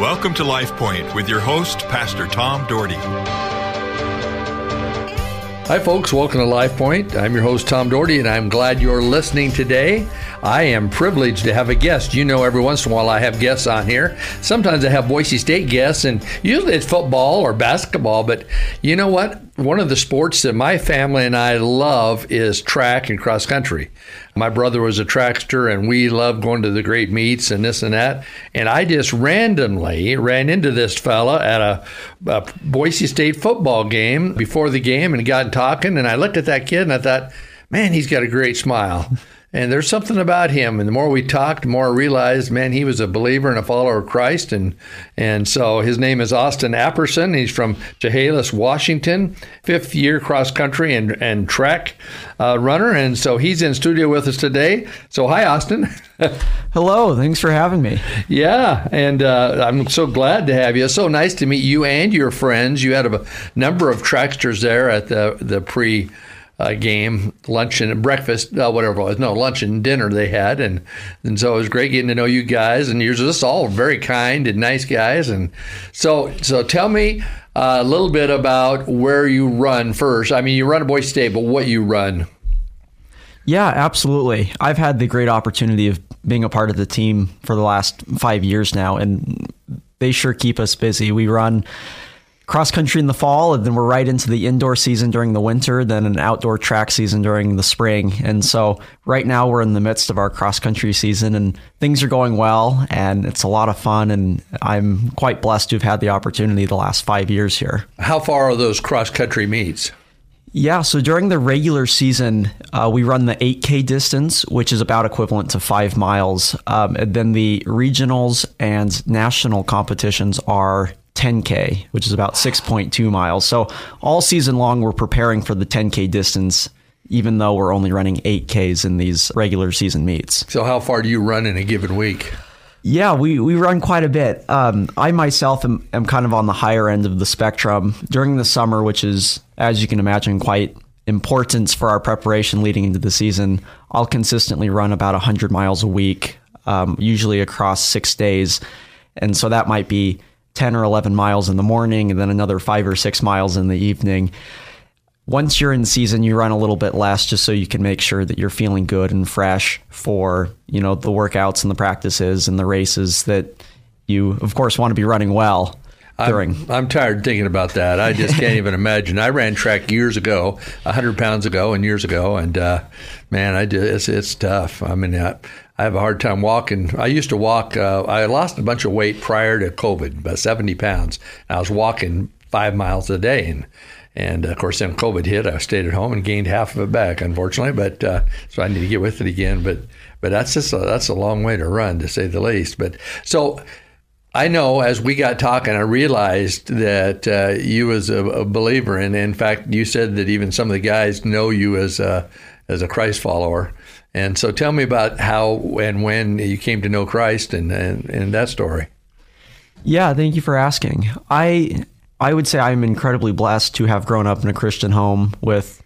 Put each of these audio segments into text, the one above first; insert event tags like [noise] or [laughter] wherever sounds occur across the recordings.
Welcome to Life Point with your host, Pastor Tom Dougherty. Hi, folks. Welcome to Life Point. I'm your host, Tom Dougherty, and I'm glad you're listening today. I am privileged to have a guest. You know, every once in a while I have guests on here. Sometimes I have Boise State guests, and usually it's football or basketball. But you know what? One of the sports that my family and I love is track and cross country. My brother was a trackster, and we loved going to the great meets and this and that. And I just randomly ran into this fella at a, a Boise State football game before the game and got talking. And I looked at that kid and I thought, man, he's got a great smile. And there's something about him. And the more we talked, the more I realized, man, he was a believer and a follower of Christ. And and so his name is Austen Apperson. He's from Chehalis, Washington, fifth year cross country and, and track uh, runner. And so he's in studio with us today. So hi, Austen. [laughs] Hello. Thanks for having me. Yeah. And uh, I'm so glad to have you. It's so nice to meet you and your friends. You had a number of tracksters there at the, the pre uh, game, luncheon and breakfast, uh, whatever it was. No, lunch and dinner they had, and and so it was great getting to know you guys. And you're just all very kind and nice guys. And so so tell me uh, a little bit about where you run first. I mean, you run a Boise State, but what you run? Yeah, absolutely. I've had the great opportunity of being a part of the team for the last five years now, and they sure keep us busy. We run cross country in the fall, and then we're right into the indoor season during the winter, then an outdoor track season during the spring. And so right now we're in the midst of our cross country season, and things are going well, and it's a lot of fun. And I'm quite blessed to have had the opportunity the last five years here. How far are those cross country meets? Yeah, so during the regular season, uh, we run the 8K distance, which is about equivalent to five miles. Um, and then the regionals and national competitions are 10K, which is about 6.2 miles. So all season long, we're preparing for the 10K distance, even though we're only running 8Ks in these regular season meets. So, how far do you run in a given week? Yeah, we, we run quite a bit. Um, I myself am, am kind of on the higher end of the spectrum. During the summer, which is, as you can imagine, quite important for our preparation leading into the season, I'll consistently run about 100 miles a week, um, usually across six days. And so that might be 10 or 11 miles in the morning and then another five or six miles in the evening. Once you're in season, you run a little bit less just so you can make sure that you're feeling good and fresh for, you know, the workouts and the practices and the races that you, of course, want to be running well. During. I'm, I'm tired thinking about that. I just can't even imagine. I ran track years ago, 100 pounds ago, and years ago, and uh, man, I did, it's, it's tough. I mean, I, I have a hard time walking. I used to walk. Uh, I lost a bunch of weight prior to COVID, about 70 pounds. I was walking five miles a day, and and of course, then COVID hit. I stayed at home and gained half of it back, unfortunately. But uh, so I need to get with it again. But but that's just a, that's a long way to run, to say the least. But so. I know as we got talking, I realized that uh, you as a, a, believer, and in fact, you said that even some of the guys know you as a, as a Christ follower. And so tell me about how and when you came to know Christ and, and, and that story. Yeah, thank you for asking. I I would say I'm incredibly blessed to have grown up in a Christian home with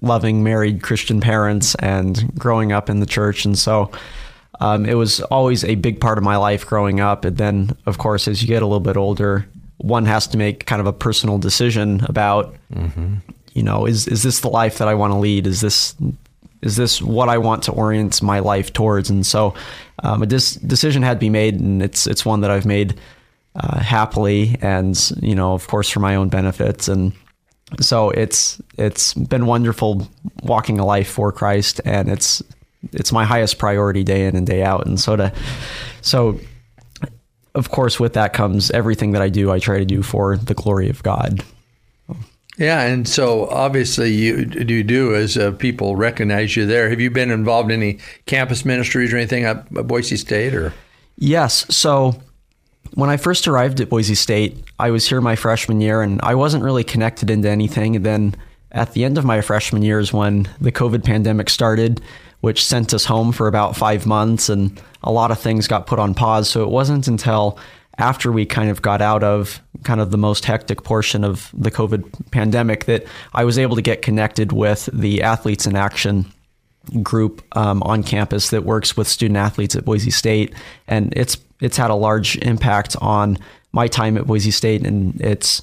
loving married Christian parents and growing up in the church. And so um, it was always a big part of my life growing up. And then, of course, as you get a little bit older, one has to make kind of a personal decision about, mm-hmm. you know, is is this the life that I want to lead? Is this is this what I want to orient my life towards? And so um, a dis- decision had to be made, and it's it's one that I've made uh, happily, and you know, of course, for my own benefits. And so it's it's been wonderful walking a life for Christ, and it's it's my highest priority day in and day out. And so to so of course, with that comes everything that I do. I try to do for the glory of God. Yeah, and so obviously you you do as uh, people recognize you there. Have you been involved in any campus ministries or anything at Boise State or? Yes. So when I first arrived at Boise State, I was here my freshman year, and I wasn't really connected into anything. And then at the end of my freshman year is when the COVID pandemic started, which sent us home for about five months, and a lot of things got put on pause. So it wasn't until after we kind of got out of kind of the most hectic portion of the COVID pandemic that I was able to get connected with the Athletes in Action group um, on campus that works with student athletes at Boise State, and it's it's had a large impact on my time at Boise State, and it's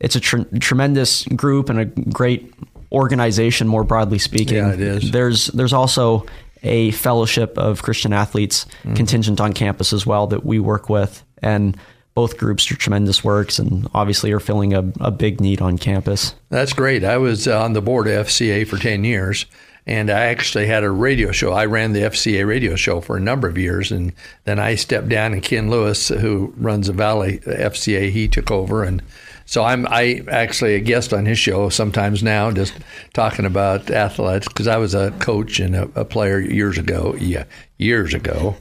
it's a tr- tremendous group and a great organization, more broadly speaking. Yeah, it is. There's there's also a fellowship of Christian athletes mm-hmm. contingent on campus as well that we work with, and both groups do tremendous works and obviously are filling a, a big need on campus. That's great. I was uh, on the board of FCA for 10 years, and I actually had a radio show. I ran the FCA radio show for a number of years, and then I stepped down, and Ken Lewis, who runs the Valley FCA, he took over, and so I'm I actually a guest on his show sometimes now, just talking about athletics because I was a coach and a, a, player years ago. Yeah, years ago.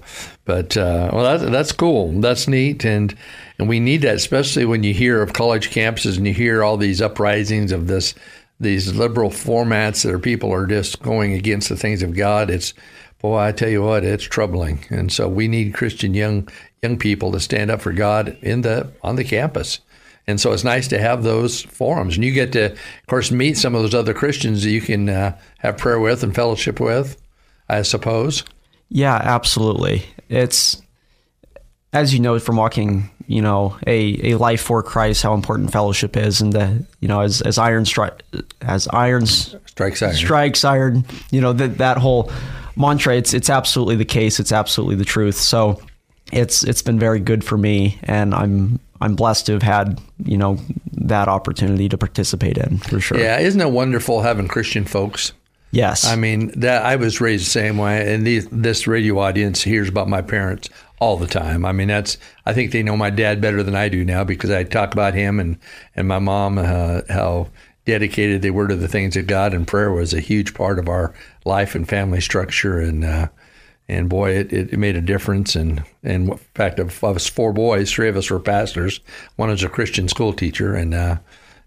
But uh, well, that's that's cool. That's neat, and and we need that, especially when you hear of college campuses and you hear all these uprisings of this these liberal formats that are people are just going against the things of God. It's boy, I tell you what, it's troubling. And so we need Christian young young people to stand up for God in the on the campus. And so it's nice to have those forums. And you get to, of course, meet some of those other Christians that you can uh, have prayer with and fellowship with, I suppose. Yeah, absolutely. It's, as you know from walking, you know, a, a life for Christ, how important fellowship is. And, the, you know, as, as iron stri- as irons strikes iron, strikes iron, you know, that, that whole mantra, it's, it's absolutely the case. It's absolutely the truth. So, it's it's been very good for me, and I'm I'm blessed to have had you know that opportunity to participate in for sure. Yeah, isn't it wonderful having Christian folks? Yes, I mean that I was raised the same way, and these, this radio audience hears about my parents all the time. I mean that's I think they know my dad better than I do now because I talk about him and and my mom uh, how dedicated they were to the things of God, and prayer was a huge part of our life and family structure, and uh, and boy, it, it made a difference. And, and in fact, of us four boys, three of us were pastors. One was a Christian school teacher, and uh,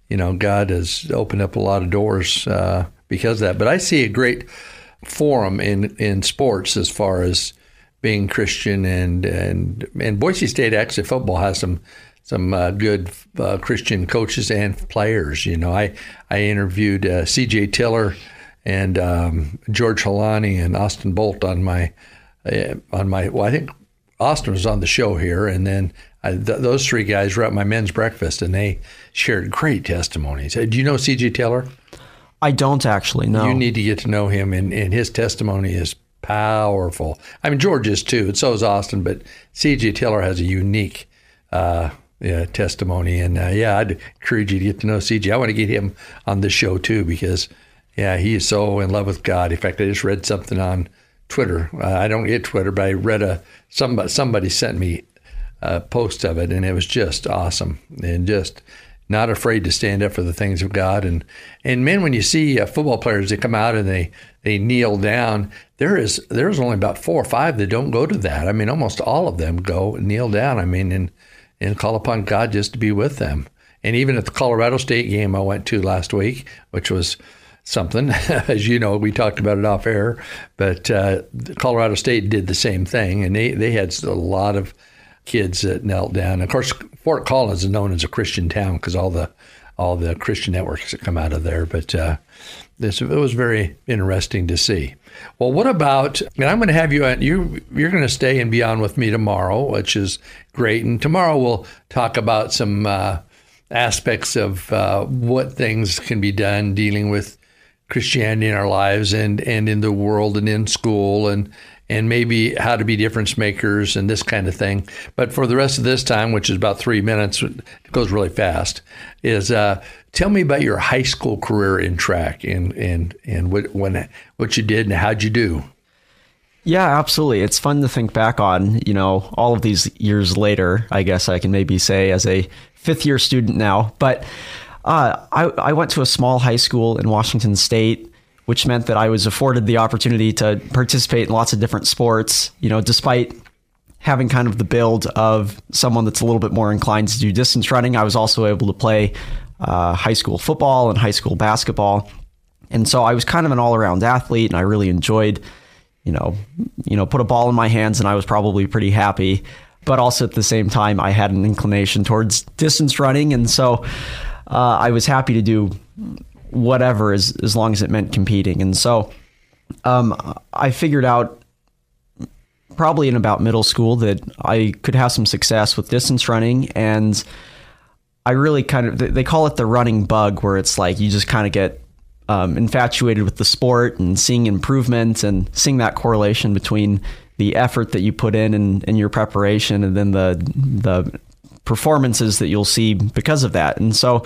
you know, God has opened up a lot of doors uh, because of that. But I see a great forum in in sports as far as being Christian, and and and Boise State actually football has some some uh, good uh, Christian coaches and players. You know, I I interviewed uh, C.J. Tiller and um, George Holani and Austin Bolt on my uh, on my. Well, I think Austin was on the show here, and then I, th- those three guys were at my men's breakfast, and they shared great testimonies. Do you know C.J. Taylor? I don't actually know. You need to get to know him, and, and his testimony is powerful. I mean, George is too, and so is Austin, but C.J. Taylor has a unique uh, yeah, testimony. And uh, yeah, I'd encourage you to get to know CJ. I want to get him on the show too because yeah, he is so in love with God. In fact, I just read something on Twitter. Uh, I don't get Twitter, but I read a somebody somebody sent me a post of it, and it was just awesome and just not afraid to stand up for the things of God. And and men, when you see uh, football players that come out and they they kneel down, there is there's only about four or five that don't go to that. I mean, almost all of them go kneel down. I mean, and and call upon God just to be with them. And even at the Colorado State game I went to last week, which was something. [laughs] As you know, we talked about it off air, but uh, Colorado State did the same thing, and they, they had a lot of kids that knelt down. Of course, Fort Collins is known as a Christian town because all the all the Christian networks that come out of there. But uh, this it was very interesting to see. Well, what about? And I'm going to have you. You you're going to stay and be on with me tomorrow, which is great. And tomorrow we'll talk about some. Uh, aspects of uh, what things can be done dealing with Christianity in our lives and, and in the world and in school and and maybe how to be difference makers and this kind of thing. But for the rest of this time, which is about three minutes, it goes really fast. Is uh, tell me about your high school career in track and and and what when what you did and how'd you do. Yeah, absolutely. It's fun to think back on. You know, all of these years later. I guess I can maybe say as a fifth year student now, but uh, I, I went to a small high school in Washington State, which meant that I was afforded the opportunity to participate in lots of different sports. You know, despite having kind of the build of someone that's a little bit more inclined to do distance running, I was also able to play uh, high school football and high school basketball. And so I was kind of an all around athlete, and I really enjoyed, you know, you know, put a ball in my hands, and I was probably pretty happy. But also at the same time, I had an inclination towards distance running, and so uh, I was happy to do whatever as as long as it meant competing. And so um, I figured out probably in about middle school that I could have some success with distance running and I really kind of they call it the running bug where it's like you just kind of get um, infatuated with the sport and seeing improvement and seeing that correlation between the effort that you put in and, and your preparation and then the the performances that you'll see because of that. And so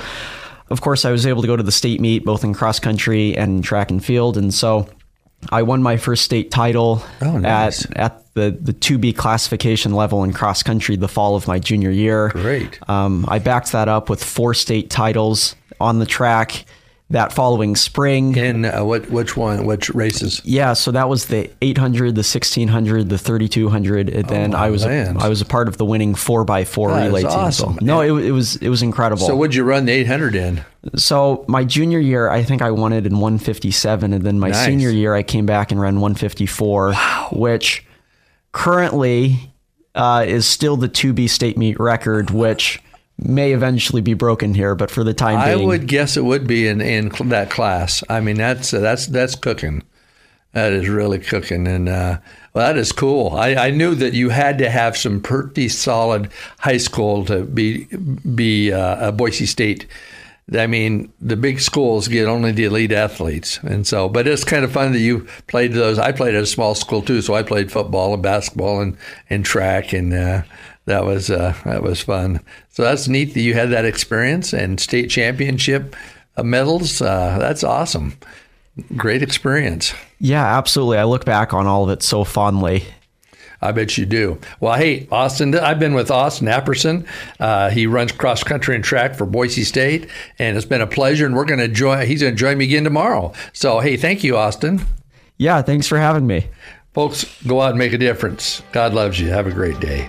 of course I was able to go to the state meet both in cross country and track and field and so I won my first state title oh, nice. at at the the two B classification level in cross country the fall of my junior year. Great. Um, I backed that up with four state titles on the track that following spring. In uh, what which one? Which races? Yeah, so that was the 800, the 1600, the 3200, and then Oh, I was a. I was a part of the winning four x four That relay team. awesome. So, no, it, it was it was incredible. So what'd you run the 800 in? So my junior year, I think I won it in 157, and then my Nice. senior year, I came back and ran 154, wow. which currently uh, is still the 2B state meet record, which may eventually be broken here, but for the time I being, I would guess it would be in, in that class. I mean, that's uh, that's that's cooking. That is really cooking, and uh, well, that is cool. I, I knew that you had to have some pretty solid high school to be be uh, a Boise State. I mean, the big schools get only the elite athletes, and so. But it's kind of fun that you played those. I played at a small school too, so I played football and basketball and, and track, and uh, that was uh, that was fun. So that's neat that you had that experience and state championship uh, medals. Uh, that's awesome. Great experience. yeah, absolutely. I look back on all of it so fondly. I bet you do. Well, hey, Austen, I've been with Austen Apperson. Uh, he runs cross country and track for Boise State, and it's been a pleasure. And we're going to join. He's going to join me again tomorrow. So, hey, thank you, Austen. Yeah, thanks for having me. Folks, go out and make a difference. God loves you. Have a great day.